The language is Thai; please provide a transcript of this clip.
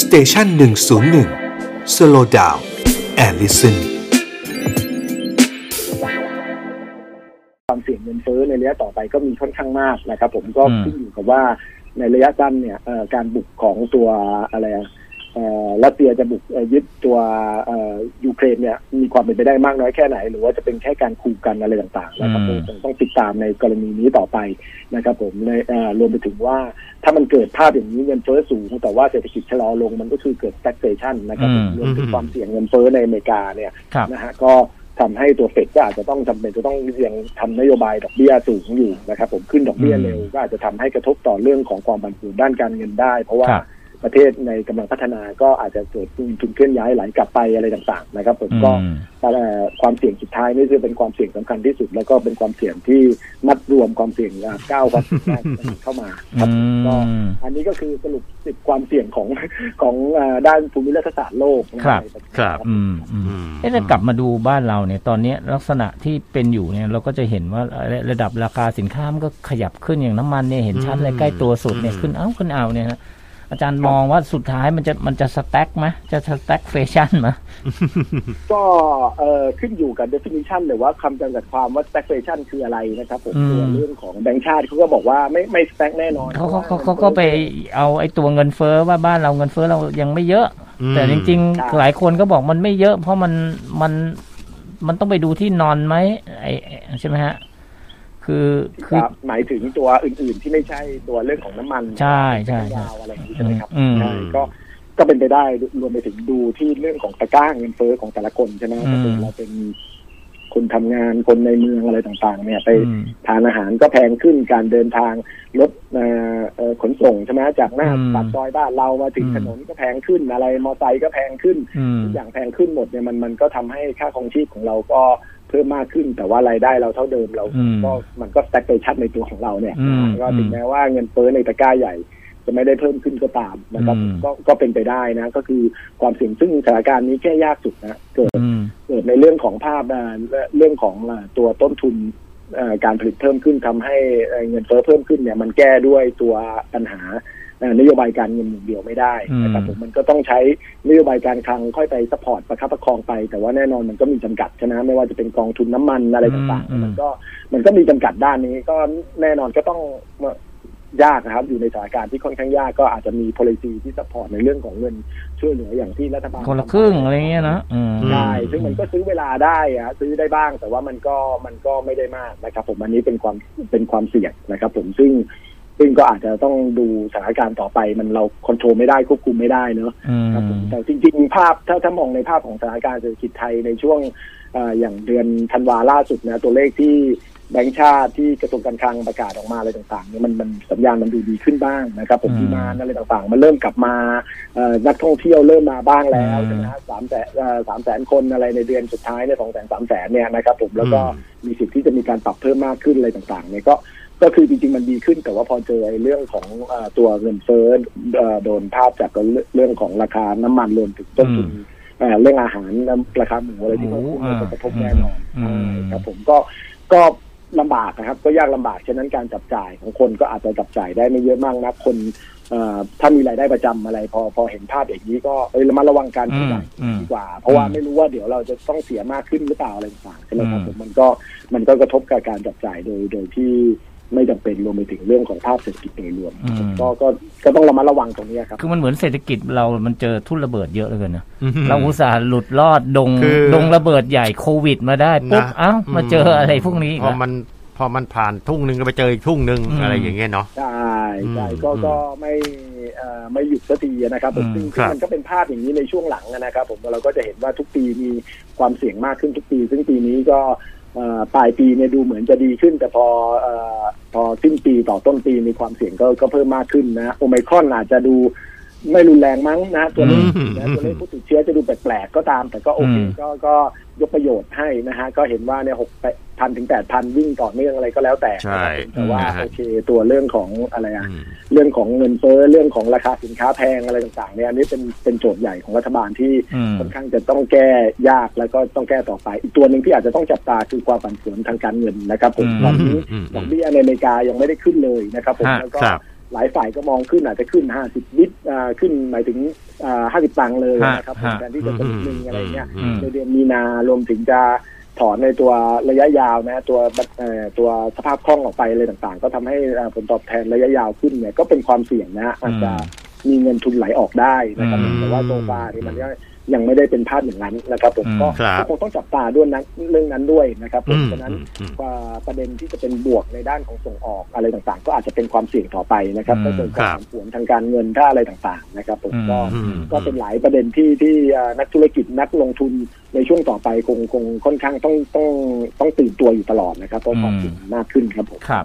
Station หนึ่งศูนย์หนึ่ง slow down and listenความเสี่ยงเงินเฟ้อในระยะต่อไปก็มีค่อนข้างมากนะครับ ผมก็อืมขึ้นอยู่กับว่าในระยะสั้นเนี่ยเอ่อการบุกของตัวอะไรอะเอ่อ รัสเซียจะบุกเอ่อยึดตัวเอ่อยูเครนเนี่ยมีความเป็นไปได้มากน้อยแค่ไหน หรือว่าจะเป็นแค่การขู่กันอะไรต่างๆนะครับอืมคงต้องติดตามในกรณีนี้ต่อไปนะครับ ผมในเอ่อรวมไปถึงว่าถ้ามันเกิดภาพอย่างนี้เงินเฟ้อสูง แต่ว่าเศรษฐกิจชะลอลงมันก็คือเกิด stagflation นะครับผมอืมรวมถึงความเสี่ยงเงินเฟ้อในอเมริกาเนี่ยครับนะฮะก็ทำให้ตัวเฟดก็อาจจะต้องจำเป็นจะต้องยังทำนโยบายดอกเบี้ยสูงอยู่นะครับผมขึ้นดอกเบี้ยอืมเร็วก็อาจจะทำให้กระทบต่อเรื่องของความผันผวนด้านการเงินได้ เพราะว่าครับ ประเทศในกำลังพัฒนาก็อาจจะเกิดทุนเคลื่อนย้ายไหลกลับไปอะไรต่างๆ นะครับ ผมก็อืมแต่ความเสี่ยงสุดท้ายนี่คือเป็นความเสี่ยงสำคัญที่สุด แล้วก็เป็นความเสี่ยงที่มัดรวมความเสี่ยงอ่าเก้าความเสี่ยงแรกเข้ามาครับก็อืมอันนี้ก็คือสรุปสิบความเสี่ยงของของอ่าด้านภูมิรัฐศาสตร์โลกนะครับในปัจจุนครับอืมอืมอืมเอ๊ะถ้ากลับมาดูบ้านเราเนี่ยตอนเนี้ยลักษณะที่เป็นอยู่เนี่ยเราก็จะเห็นว่าระระดับราคาสินค้ามันก็ขยับขึ้นอย่างน้ำมันเนี่ยเห็นชัดเลยอืมใกล้ตัวสุดเนี่ยอืมขึ้นเอ้าขึ้นเอาเนี่ยฮะ อาจารย์มองว่าสุดท้ายมันจะมันจะสแต็กไหมจะสแต็กเฟชั่นไหมก็เอ่อขึ้นอยู่กับ definition หรือว่าคำจำกัดความว่า stagflation คืออะไรนะครับผมอืมตัวเรื่องของแบงก์ชาติเขาก็บอกว่าไม่ไม่ stag แน่นอนเขาเขาเขาเขาก็ไปเอาไอ้ตัวเงินเฟ้อว่าบ้านเราเงินเฟ้อเรายังไม่เยอะอืมแต่จริง ๆ หลายคนก็บอกมันไม่เยอะ เพราะมันมันมันต้องไปดูที่นอนไหมไอ้ใช่ไหมฮะ คือคืคอรับหมายถึงตัวอื่น ๆ ที่ไม่ใช่ตัวเรื่องของน้ำมันใช่ใช่ใช่ยาวอะไรอย่างนี้ใช่ไหมครับอืมใช่ก็ก็เป็นไปได้รวมไปถึงดูที่เรื่องของตะกร้าเงินเฟ้อของแต่ละคนใช่ไหมอืมถ้าเกิดเราเป็นคนทำงานคนในเมืองอะไรต่างๆ เนี่ย ไปอืมทานอาหารก็แพงขึ้นการเดินทางรถเอ่อเอ่อขนส่งใช่ไหมจากหน้าอืมปากซอยบ้านเรามาถึงอืมถนนก็แพงขึ้นอะไร มอไซค์ก็แพงขึ้นอืมทุกอย่างแพงขึ้นหมดเนี่ยมันมันก็ทำให้ค่าครองชีพของเราก็ เพิ่มมากขึ้นแต่ว่ารายได้เราเท่าเดิมเราอืมก็มันก็สแต็กไปชัดในตัวของเราเนี่ยอืมก็ถึงแม้ว่าเงินเฟ้อในตะกร้าใหญ่ จะไม่ได้เพิ่มขึ้นก็ตามนะครับอืมก็ก็เป็นไปได้นะ ก็คือความเสี่ยงซึ่งสถานการณ์นี้แค่ยากสุดนะเกิดอืมเกิดในเรื่องของภาพอ่าเรื่องของอ่าตัวต้นทุนเอ่อการผลิตเพิ่มขึ้นทำให้เอ่อเงินเฟ้อเพิ่มขึ้นเนี่ย มันแก้ด้วยตัวปัญหาเอ่อ นโยบายการเงินอย่างเดียวไม่ได้นะครับอืมผมมันก็ต้องใช้นโยบายการคลังค่อยไปสปอร์ตประคับประคองไป แต่ว่าแน่นอนมันก็มีจำกัดใช่ไหมไม่ว่าจะเป็นกองทุนน้ำมันอะไรต่างอืมๆมันก็มันก็มีจำกัดด้านนี้ก็แน่นอนก็ต้องยากนะครับ อยู่ในสถานการณ์ที่ค่อนข้างยากก็อาจจะมี policy ที่สปอร์ตในเรื่องของเงินช่วยเหลืออย่างที่รัฐบาลคนละครึ่งอะไรเงี้ยนะอืมใช่ซึ่งมันก็ซื้อเวลาได้อะซื้อได้บ้าง แต่ว่ามันก็มันก็ไม่ได้มากนะครับ ผมอันนี้เป็นความเป็นความเสี่ยงนะครับ ผมซึ่ง ซึ่งก็อาจจะต้องดูสถานการณ์ต่อไปมันเราควบคุมไม่ได้ควบคุมไม่ได้เนอะอืมครับผมแต่จริง ๆ ภาพถ้าถ้ามองในภาพของสถานการณ์เศรษฐกิจไทยในช่วงเอ่ออย่างเดือนธันวาล่าสุดนะตัวเลขที่แบงก์ชาติที่กระทรวงการคลังประกาศออกมาอะไรต่างๆเนี่ยมันมันสัญญาณมันดูดีขึ้นบ้างนะครับผมอืมดีมานอะไรต่างๆ มันเริ่มกลับมาเอ่อนักท่องเที่ยวเริ่มมาบ้างแล้วอืมใช่ไหมฮะสามแสนสามแสนคนอะไรในเดือนสุดท้ายเนี่ยสองแสนสามแสนเนี่ยนะครับผมแล้วก็อืมมีสิทธิ์ที่จะมีการปรับเพิ่มมากขึ้นอะไรต่างๆเนี่ยก็ ก็คือจริงๆมันดีขึ้นแต่ว่าพอเจอไอ้เรื่องของเอ่อตัวเงินเฟ้อเอ่อโดนภาพจากเรื่องของราคาน้ำมันรวมถึงต้นทุนอืมเอ่อเรื่องอาหารน้ำราคาหมูอะไรที่หมูมันมันจะกระทบแน่นอนอืมใช่ครับผมก็ก็ลำบากนะครับ ก็ยากลำบากฉะนั้นการจับจ่ายของคนก็อาจจะจับจ่ายได้ไม่เยอะมากนะคนเอ่อถ้ามีรายได้ประจำอะไร พอพอเห็นภาพอย่างนี้ก็เอ้ยระมัดระวังการใช้จ่ายอืมดีกว่า เพราะว่าอืมไม่รู้ว่าเดี๋ยวเราจะต้องเสียมากขึ้นหรือเปล่าอะไรต่างๆใช่ไหมครับอืมผมมันก็มันก็กระทบกับการจับจ่ายโดยโดยที่ ไม่จำเป็นรวมไปถึงเรื่องของภาพเศรษฐกิจโดยรวมอืมก็ก็ก็ต้องระมัดระวังตรงนี้ครับคือมันเหมือนเศรษฐกิจเรามันเจอทุ่นระเบิดเยอะเลยนะอืมเราอุตส่าห์หลุดรอดดงคือดงระเบิดใหญ่โควิดมาได้ปุ๊บนะเอ้ามาเจออะไรพวกนี้อีกพออะมันพอมันผ่านทุ่งหนึ่งก็ไปเจออีกทุ่งหนึ่งอืมอะไรอย่างเงี้ยเนาะใช่ใช่อืมก็อืมก็ไม่เอ่อไม่หยุดสักทีนะครับผมอืมซึ่งครับมันก็เป็นภาพอย่างนี้ในช่วงหลังนะครับ ผมเราก็จะเห็นว่าทุกปีมีความเสี่ยงมากขึ้นทุกปี ซึ่งปีนี้ก็เอ่อ ปลายปีเนี่ยดูเหมือนจะดีขึ้น แต่พออพอสิ้นปีต่อต้นปีมีความเสี่ยงก็ก็เพิ่มมากขึ้นนะโอไมครอนอาจจะดู ไม่รุนแรงมั้งนะตัวเลขอืมนะตัวเลขผู้ติดเชื้อจะดูแปลกๆก็ตาม แต่ก็โอเคอืมก็ก็ยกประโยชน์ให้นะฮะ ก็เห็นว่าเนี่ยหกพันถึงแปดพันวิ่งต่อเนื่องอะไรก็แล้วแต่ใช่แต่ว่านะฮะโอเคตัวเรื่องของอะไรอะอืมเรื่องของเงินเฟ้อเรื่องของราคาสินค้าแพงอะไรต่างๆเนี่ยอันนี้เป็นเป็นโจทย์ใหญ่ของรัฐบาลที่อืมค่อนข้างจะต้องแก้ยากแล้วก็ต้องแก้ต่อไป อีกตัวหนึ่งที่อาจจะต้องจับตาคือความผันผวนทางการเงินนะครับผมอืมตอนนี้อืมดอกเบี้ยในอเมริกายังไม่ได้ขึ้นเลยนะครับผมฮะแล้วก็ครับ หลายฝ่ายก็มองขึ้นอาจจะขึ้น50บิตอ่าขึ้นหมายถึงอ่า50ตังค์เลยนะครับฮะแทนที่จะสนิดนึงอะไรเงี้ยอืมในเดือนมีนารวมถึงจะถอนในตัวระยะยาวนะตัวบัตรเอ่อตัวสภาพคล่องออกไปอะไรต่างๆ ก็ทำให้อ่าผลตอบแทนระยะยาวขึ้นเนี่ยก็เป็นความเสี่ยงนะอาจจะมีเงินทุนไหลออกได้นะครับอืมแต่ว่าโซฟาที่มันก็ ยังไม่ได้เป็นภาพอย่างนั้นนะครับ ผมอืมก็ครับก็คงต้องจับตาด้วยนะเรื่องนั้นด้วยนะครับผมอืมฉะนั้นอืมอืมว่าประเด็นที่จะเป็นบวกในด้านของส่งออกอะไรต่างๆ ก็อาจจะเป็นความเสี่ยงต่อไปนะครับอืมถ้าเกิดความครับผันผวนทางการเงินถ้าอะไรต่างๆ นะครับ ผมอืมก็อืมก็เป็นหลายประเด็นที่ที่เอ่อนักธุรกิจนักลงทุนในช่วงต่อไปคงคงค่อนข้างต้องต้องต้องตื่นตัวอยู่ตลอดนะครับเพราะความเสี่ยงมากขึ้นครับผมครับ